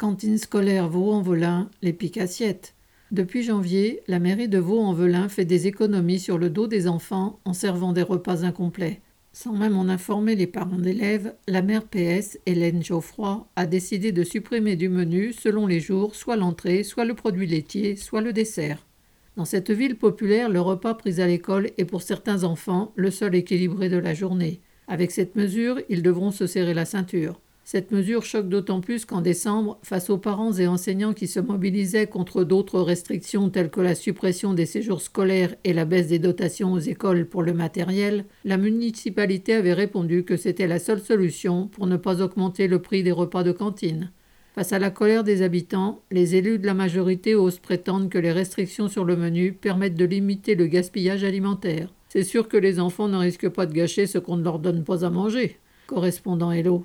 Cantine scolaire Vaux-en-Velin, les piques assiettes. Depuis janvier, la mairie de Vaux-en-Velin fait des économies sur le dos des enfants en servant des repas incomplets. Sans même en informer les parents d'élèves, la maire PS, Hélène Geoffroy, a décidé de supprimer du menu, selon les jours, soit l'entrée, soit le produit laitier, soit le dessert. Dans cette ville populaire, le repas pris à l'école est pour certains enfants le seul équilibré de la journée. Avec cette mesure, ils devront se serrer la ceinture. Cette mesure choque d'autant plus qu'en décembre, face aux parents et enseignants qui se mobilisaient contre d'autres restrictions telles que la suppression des séjours scolaires et la baisse des dotations aux écoles pour le matériel, la municipalité avait répondu que c'était la seule solution pour ne pas augmenter le prix des repas de cantine. Face à la colère des habitants, les élus de la majorité osent prétendre que les restrictions sur le menu permettent de limiter le gaspillage alimentaire. C'est sûr que les enfants ne risquent pas de gâcher ce qu'on ne leur donne pas à manger. Correspondant Hello.